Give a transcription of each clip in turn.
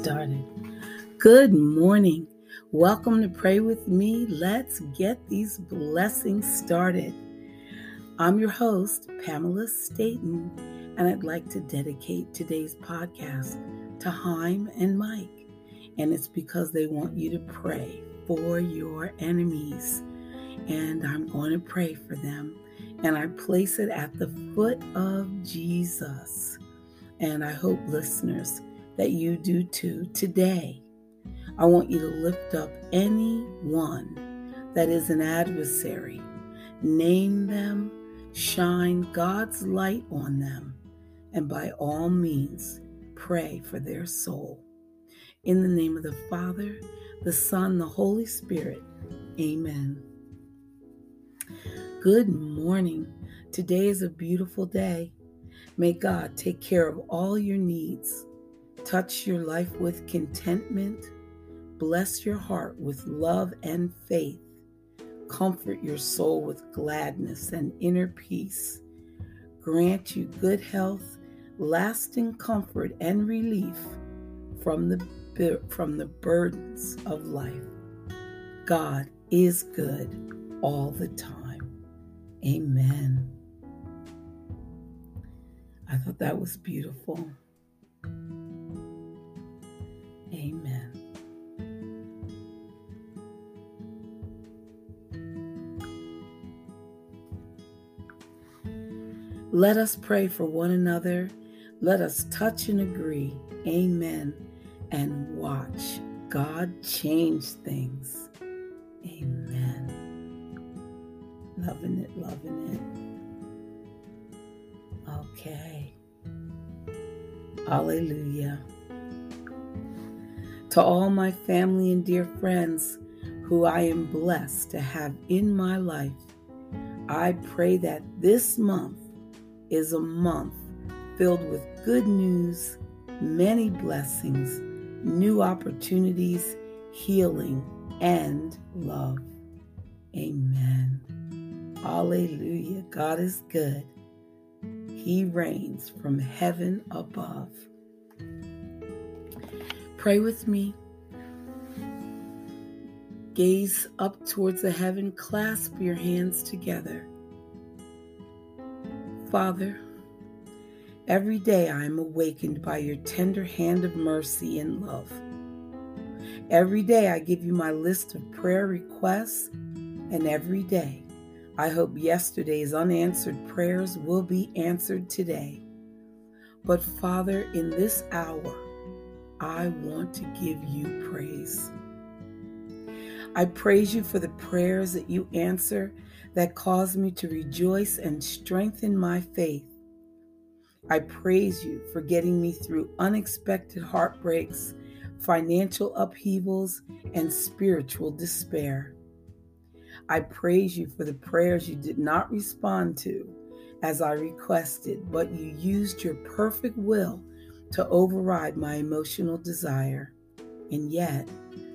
started. Good morning. Welcome to Pray With Me. Let's get these blessings started. I'm your host, Pamela Staten, and I'd like to dedicate today's podcast to Haim and Mike. And it's because they want you to pray for your enemies. And I'm going to pray for them. And I place it at the foot of Jesus. And I hope listeners that you do too today. I want you to lift up anyone that is an adversary, name them, shine God's light on them, and by all means, pray for their soul. In the name of the Father, the Son, the Holy Spirit, amen. Good morning. Today is a beautiful day. May God take care of all your needs Touch your life with contentment. Bless your heart with love and faith. Comfort your soul with gladness and inner peace. Grant you good health, lasting comfort, and relief from the, from the burdens of life. God is good all the time. Amen. I thought that was beautiful. Amen. Let us pray for one another. Let us touch and agree. Amen. And watch God change things. Amen. Loving it, loving it. Okay. Hallelujah. To all my family and dear friends who I am blessed to have in my life, I pray that this month is a month filled with good news, many blessings, new opportunities, healing, and love. Amen. Hallelujah. God is good. He reigns from heaven above. Pray with me. Gaze up towards the heaven, clasp your hands together. Father, every day I am awakened by your tender hand of mercy and love. Every day I give you my list of prayer requests, and every day I hope yesterday's unanswered prayers will be answered today. But Father, in this hour, I want to give you praise. I praise you for the prayers that you answer that cause me to rejoice and strengthen my faith. I praise you for getting me through unexpected heartbreaks, financial upheavals, and spiritual despair. I praise you for the prayers you did not respond to as I requested, but you used your perfect will to override my emotional desire. And yet,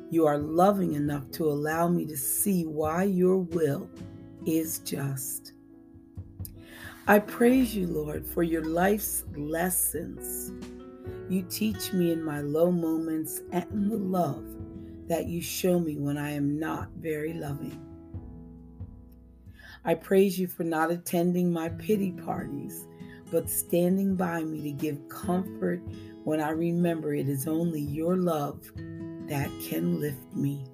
you are loving enough to allow me to see why your will is just. I praise you, Lord, for your life's lessons. You teach me in my low moments and the love that you show me when I am not very loving. I praise you for not attending my pity parties but standing by me to give comfort when I remember it is only your love that can lift me.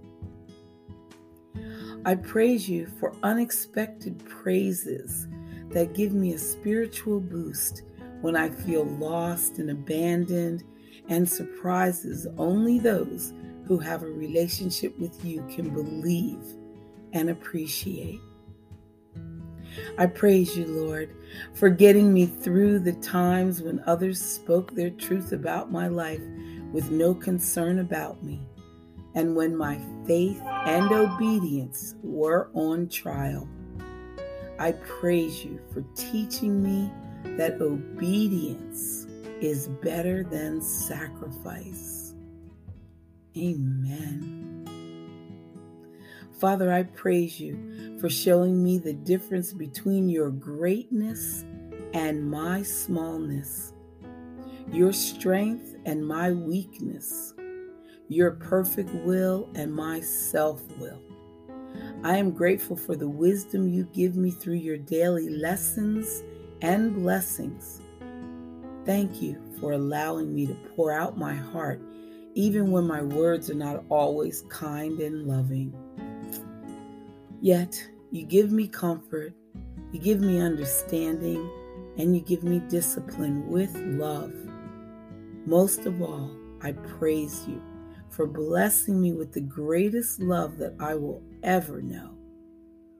I praise you for unexpected praises that give me a spiritual boost when I feel lost and abandoned, and surprises only those who have a relationship with you can believe and appreciate. I praise you, Lord, for getting me through the times when others spoke their truth about my life with no concern about me, and when my faith and obedience were on trial. I praise you for teaching me that obedience is better than sacrifice. Amen. Father, I praise you for showing me the difference between your greatness and my smallness. your strength and my weakness, your perfect will and my self will. I am grateful for the wisdom you give me through your daily lessons and blessings. Thank you for allowing me to pour out my heart, even when my words are not always kind and loving. Yet, you give me comfort, you give me understanding, and you give me discipline with love. Most of all, I praise you for blessing me with the greatest love that I will ever know.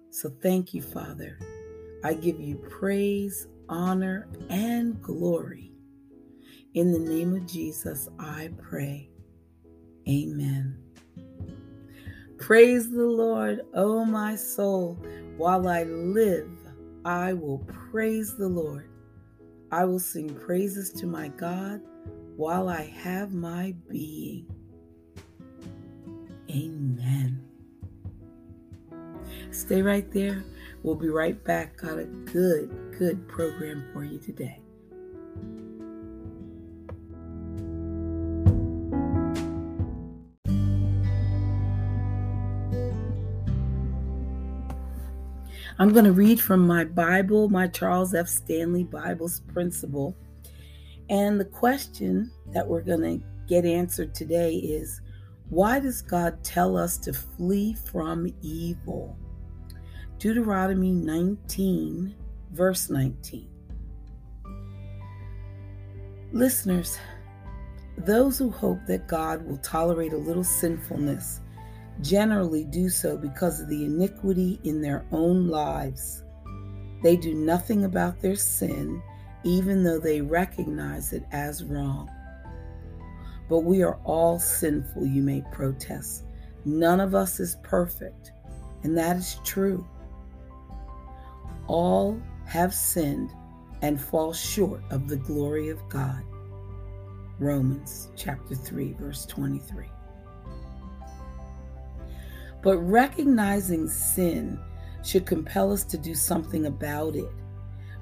So thank you, Father. I give you praise, honor, and glory. In the name of Jesus, I pray. Amen. Praise the Lord, O my soul. While I live, I will praise the Lord. I will sing praises to my God while I have my being. Amen. Stay right there. We'll be right back. Got a good, good program for you today. I'm going to read from my Bible, my Charles F. Stanley Bible's principle. And the question that we're going to get answered today is why does God tell us to flee from evil? Deuteronomy 19, verse 19. Listeners, those who hope that God will tolerate a little sinfulness generally do so because of the iniquity in their own lives. They do nothing about their sin, even though they recognize it as wrong. But we are all sinful, you may protest. None of us is perfect, and that is true. All have sinned and fall short of the glory of God. Romans chapter 3, verse 23. But recognizing sin should compel us to do something about it.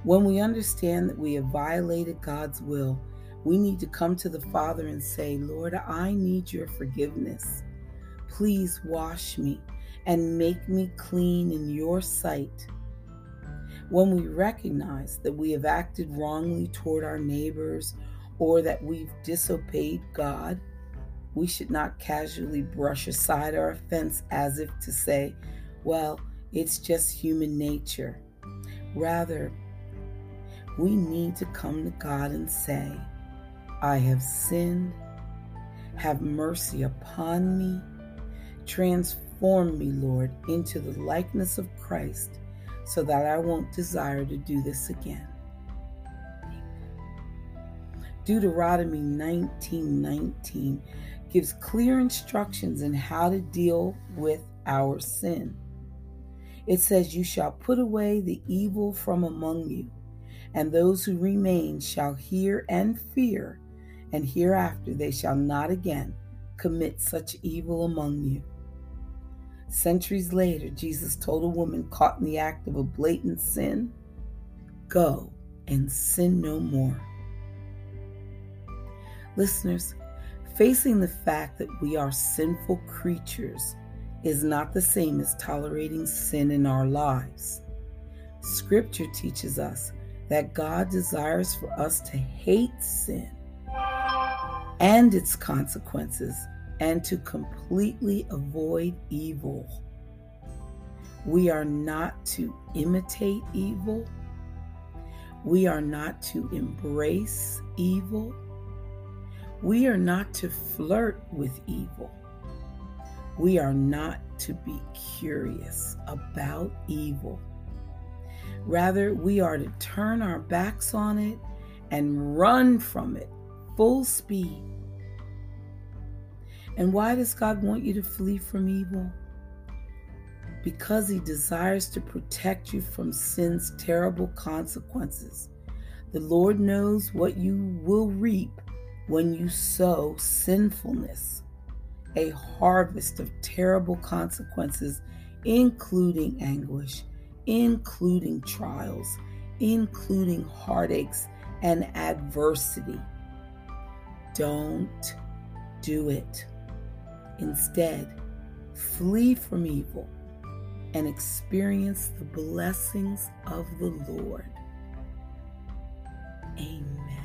When we understand that we have violated God's will, we need to come to the Father and say, Lord, I need your forgiveness. Please wash me and make me clean in your sight. When we recognize that we have acted wrongly toward our neighbors or that we've disobeyed God, we should not casually brush aside our offense as if to say, well, it's just human nature. Rather, we need to come to God and say, I have sinned. Have mercy upon me. Transform me, Lord, into the likeness of Christ so that I won't desire to do this again. Deuteronomy 19 19 gives clear instructions in how to deal with our sin. It says, You shall put away the evil from among you, and those who remain shall hear and fear, and hereafter they shall not again commit such evil among you. Centuries later, Jesus told a woman caught in the act of a blatant sin, Go and sin no more. Listeners, Facing the fact that we are sinful creatures is not the same as tolerating sin in our lives. Scripture teaches us that God desires for us to hate sin and its consequences and to completely avoid evil. We are not to imitate evil. We are not to embrace evil. We are not to flirt with evil. We are not to be curious about evil. Rather, we are to turn our backs on it and run from it full speed. And why does God want you to flee from evil? Because He desires to protect you from sin's terrible consequences. The Lord knows what you will reap when you sow sinfulness, a harvest of terrible consequences, including anguish, including trials, including heartaches and adversity. Don't do it. Instead, flee from evil and experience the blessings of the Lord. Amen.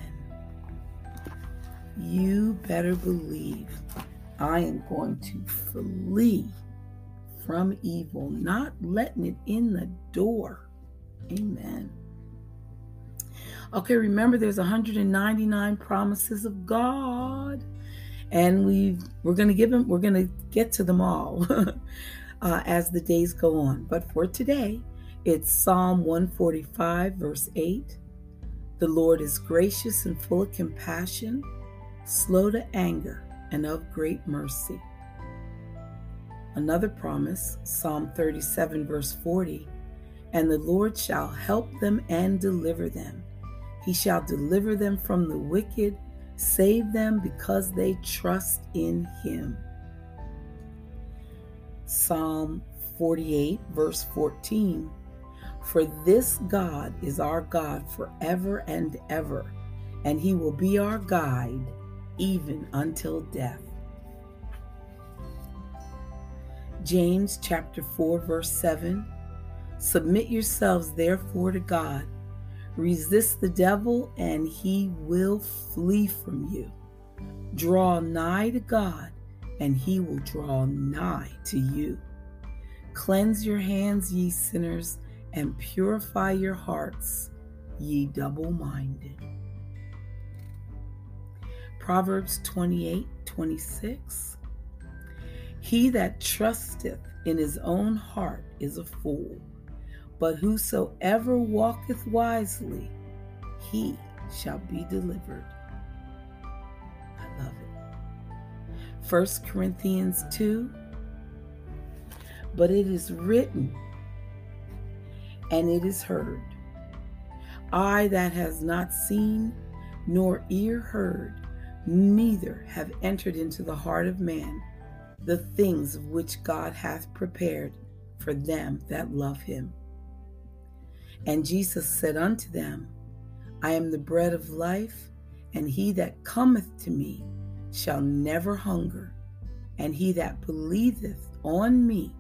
You better believe I am going to flee from evil, not letting it in the door. Amen. Okay, remember there's 199 promises of God. And we we're going to give them we're to get to them all uh, as the days go on. But for today, it's Psalm 145 verse 8. The Lord is gracious and full of compassion, slow to anger, and of great mercy. Another promise, Psalm 37 verse 40. And the Lord shall help them and deliver them. He shall deliver them from the wicked, save them because they trust in him. Psalm 48, verse 14 For this God is our God forever and ever, and he will be our guide even until death. James chapter 4, verse 7 Submit yourselves therefore to God Resist the devil, and he will flee from you. Draw nigh to God, and he will draw nigh to you. Cleanse your hands, ye sinners, and purify your hearts, ye double minded. Proverbs 28 26. He that trusteth in his own heart is a fool but whosoever walketh wisely, he shall be delivered. I love it. 1 Corinthians 2 But it is written, and it is heard, eye that has not seen, nor ear heard, neither have entered into the heart of man the things of which God hath prepared for them that love him. And Jesus said unto them, I am the bread of life, and he that cometh to me shall never hunger, and he that believeth on me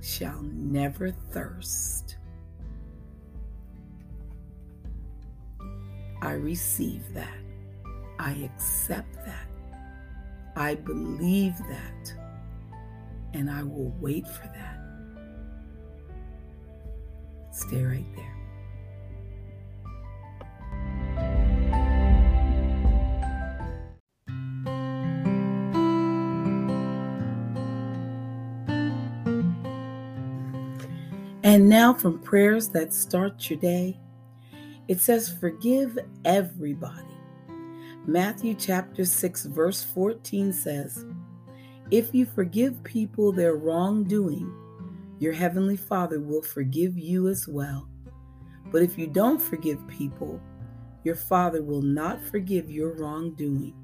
shall never thirst. I receive that. I accept that. I believe that. And I will wait for that. Stay right there. And now, from prayers that start your day, it says, Forgive everybody. Matthew chapter 6, verse 14 says, If you forgive people their wrongdoing, your Heavenly Father will forgive you as well. But if you don't forgive people, your Father will not forgive your wrongdoing.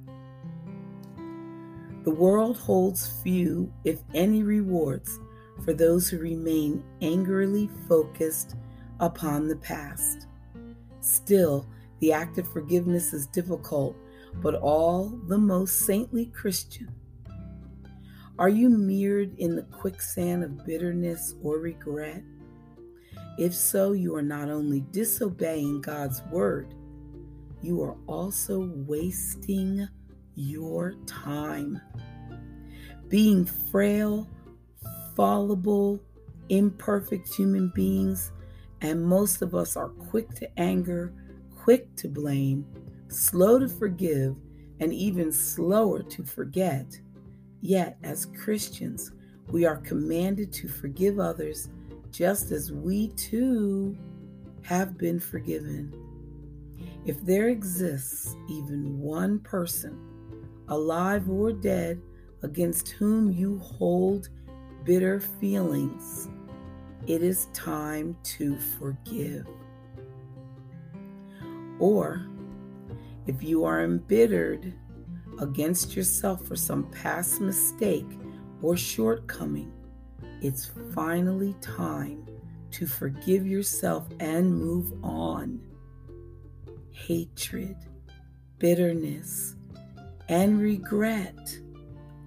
The world holds few, if any, rewards for those who remain angrily focused upon the past. Still, the act of forgiveness is difficult, but all the most saintly Christian are you mirrored in the quicksand of bitterness or regret? If so, you are not only disobeying God's word, you are also wasting your time. Being frail, fallible, imperfect human beings, and most of us are quick to anger, quick to blame, slow to forgive, and even slower to forget Yet, as Christians, we are commanded to forgive others just as we too have been forgiven. If there exists even one person, alive or dead, against whom you hold bitter feelings, it is time to forgive. Or if you are embittered against yourself for some past mistake or shortcoming, it's finally time to forgive yourself and move on. Hatred, bitterness, and regret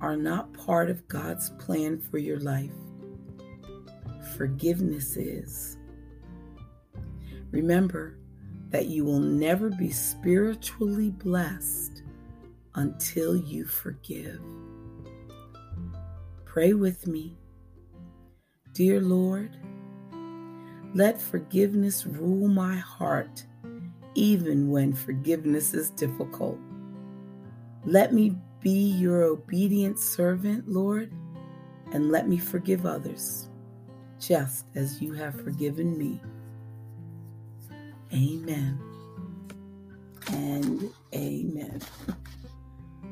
are not part of God's plan for your life. Forgiveness is. Remember that you will never be spiritually blessed until you forgive. Pray with me. Dear Lord, let forgiveness rule my heart, even when forgiveness is difficult. Let me be your obedient servant, Lord, and let me forgive others, just as you have forgiven me. Amen and amen.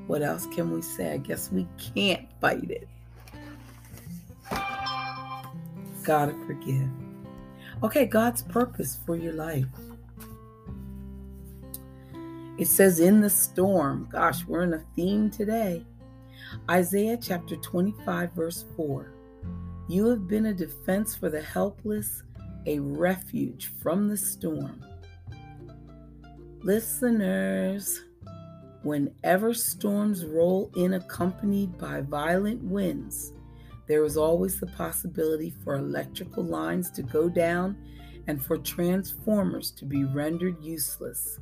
What else can we say? I guess we can't fight it. Gotta forgive. Okay, God's purpose for your life. It says, in the storm. Gosh, we're in a theme today. Isaiah chapter 25, verse 4. You have been a defense for the helpless, a refuge from the storm. Listeners, whenever storms roll in accompanied by violent winds, there is always the possibility for electrical lines to go down and for transformers to be rendered useless.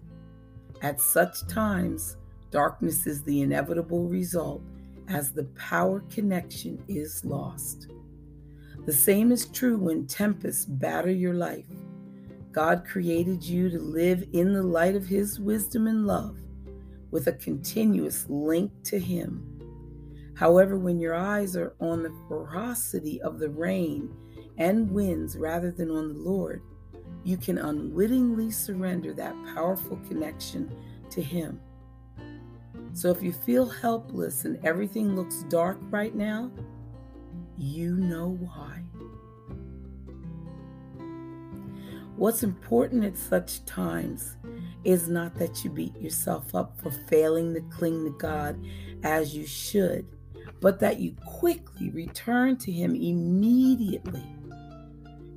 At such times, darkness is the inevitable result as the power connection is lost. The same is true when tempests batter your life. God created you to live in the light of His wisdom and love with a continuous link to Him. However, when your eyes are on the ferocity of the rain and winds rather than on the Lord, you can unwittingly surrender that powerful connection to Him. So if you feel helpless and everything looks dark right now, you know why. What's important at such times is not that you beat yourself up for failing to cling to God as you should but that you quickly return to Him immediately.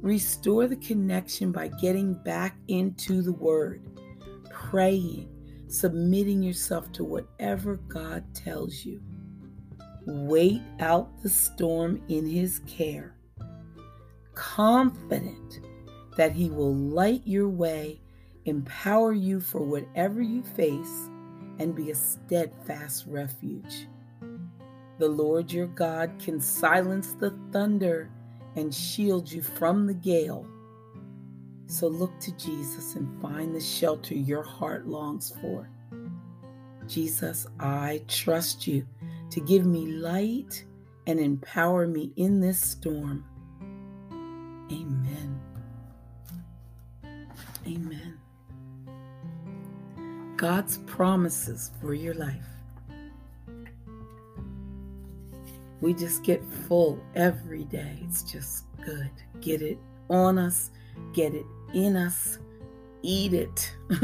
Restore the connection by getting back into the Word, praying, submitting yourself to whatever God tells you. Wait out the storm in His care, confident that He will light your way, empower you for whatever you face, and be a steadfast refuge. The Lord your God can silence the thunder and shield you from the gale. So look to Jesus and find the shelter your heart longs for. Jesus, I trust you to give me light and empower me in this storm. Amen. Amen. God's promises for your life. We just get full every day. It's just good. Get it on us, get it in us, eat it.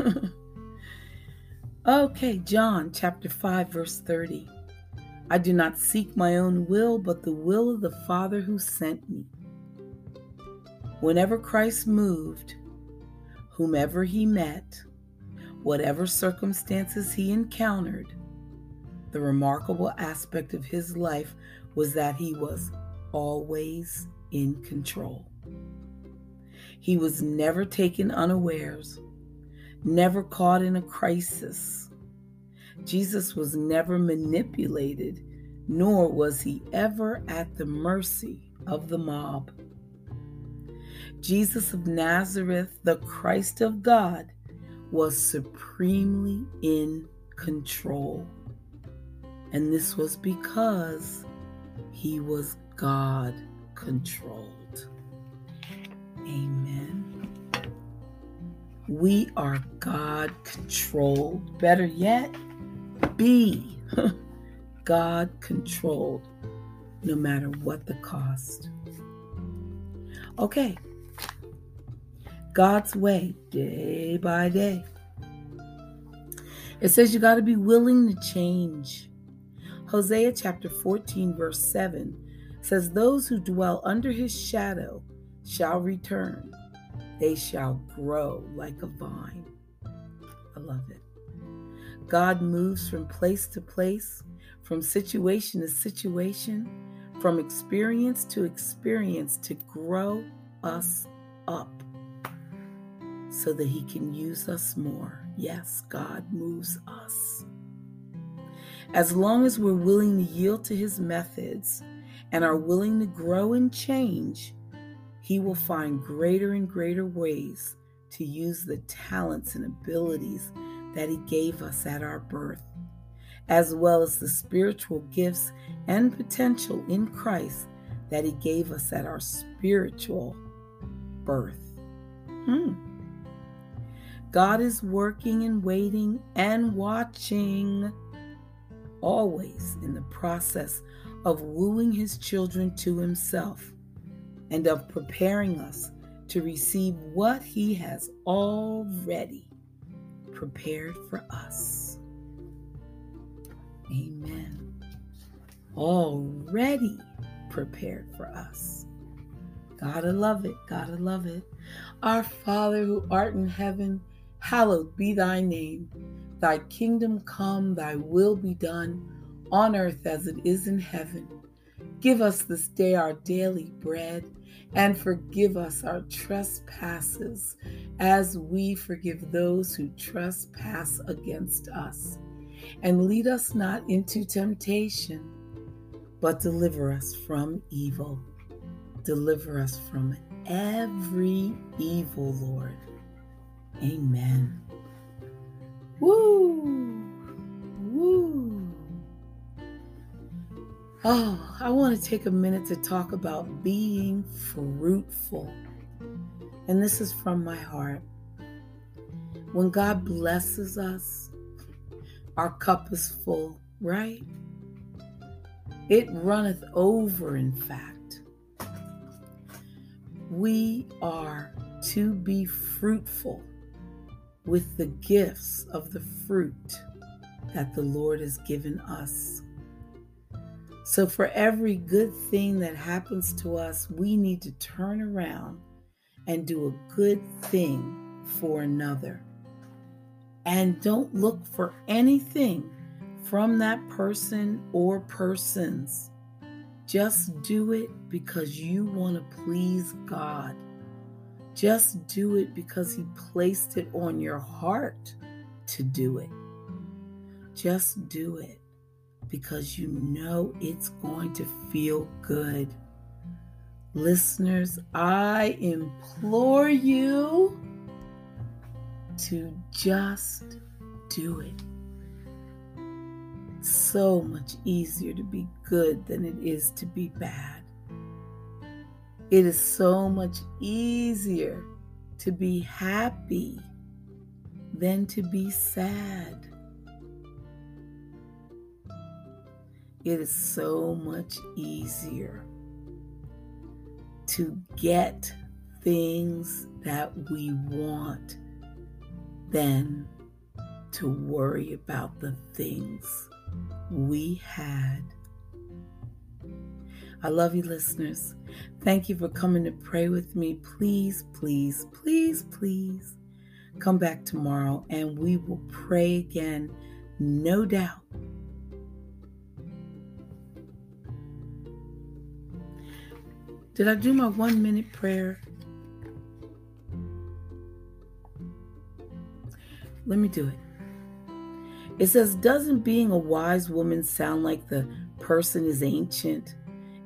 okay, John chapter 5, verse 30. I do not seek my own will, but the will of the Father who sent me. Whenever Christ moved, whomever he met, whatever circumstances he encountered, the remarkable aspect of his life was that he was always in control. He was never taken unawares, never caught in a crisis. Jesus was never manipulated, nor was he ever at the mercy of the mob. Jesus of Nazareth, the Christ of God, was supremely in control. And this was because he was God controlled. Amen. We are God controlled. Better yet, be God controlled no matter what the cost. Okay. God's way, day by day. It says you got to be willing to change. Hosea chapter 14, verse 7 says, Those who dwell under his shadow shall return, they shall grow like a vine. I love it. God moves from place to place, from situation to situation, from experience to experience to grow us up so that He can use us more. Yes, God moves us. As long as we're willing to yield to His methods and are willing to grow and change, He will find greater and greater ways to use the talents and abilities that He gave us at our birth, as well as the spiritual gifts and potential in Christ that He gave us at our spiritual birth. Hmm. God is working and waiting and watching, always in the process of wooing His children to Himself and of preparing us to receive what He has already prepared for us. Amen. Already prepared for us. Gotta love it. Gotta love it. Our Father who art in heaven, hallowed be thy name. Thy kingdom come, thy will be done, on earth as it is in heaven. Give us this day our daily bread and forgive us our trespasses as we forgive those who trespass against us. And lead us not into temptation, but deliver us from evil. Deliver us from every evil, Lord. Amen. Woo! Oh, I want to take a minute to talk about being fruitful. And this is from my heart. When God blesses us, our cup is full, right? It runneth over, in fact. We are to be fruitful with the gifts of the fruit that the Lord has given us. So, for every good thing that happens to us, we need to turn around and do a good thing for another. And don't look for anything from that person or persons. Just do it because you want to please God. Just do it because He placed it on your heart to do it. Just do it because you know it's going to feel good. Listeners, I implore you to just do it. It's so much easier to be good than it is to be bad. It is so much easier to be happy than to be sad. It is so much easier to get things that we want than to worry about the things we had. I love you, listeners. Thank you for coming to pray with me. Please, please, please, please come back tomorrow and we will pray again, no doubt. Did I do my one minute prayer? Let me do it. It says, Doesn't being a wise woman sound like the person is ancient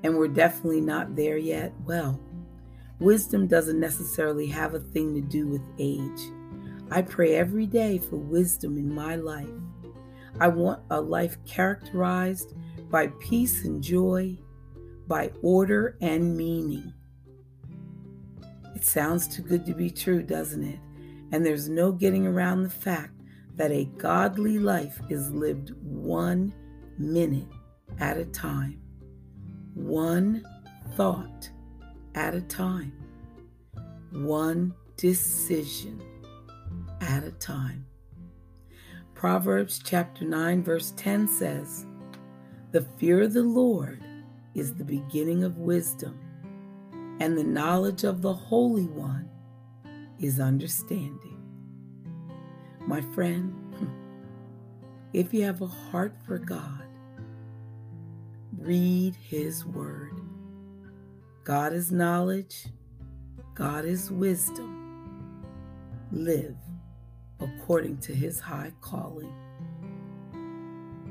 and we're definitely not there yet? Well, wisdom doesn't necessarily have a thing to do with age. I pray every day for wisdom in my life. I want a life characterized by peace and joy, by order and meaning. It sounds too good to be true, doesn't it? And there's no getting around the fact that a godly life is lived one minute at a time, one thought at a time, one decision at a time. Proverbs chapter 9, verse 10 says, The fear of the Lord is the beginning of wisdom, and the knowledge of the Holy One is understanding. My friend, If you have a heart for God, read His Word. God is knowledge, God is wisdom. Live according to His high calling.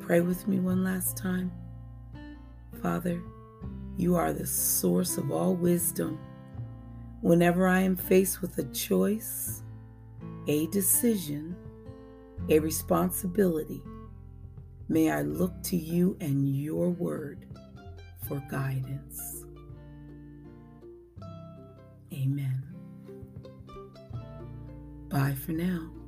Pray with me one last time. Father, you are the source of all wisdom. Whenever I am faced with a choice, a decision, a responsibility, may I look to you and your word for guidance. Amen. Bye for now.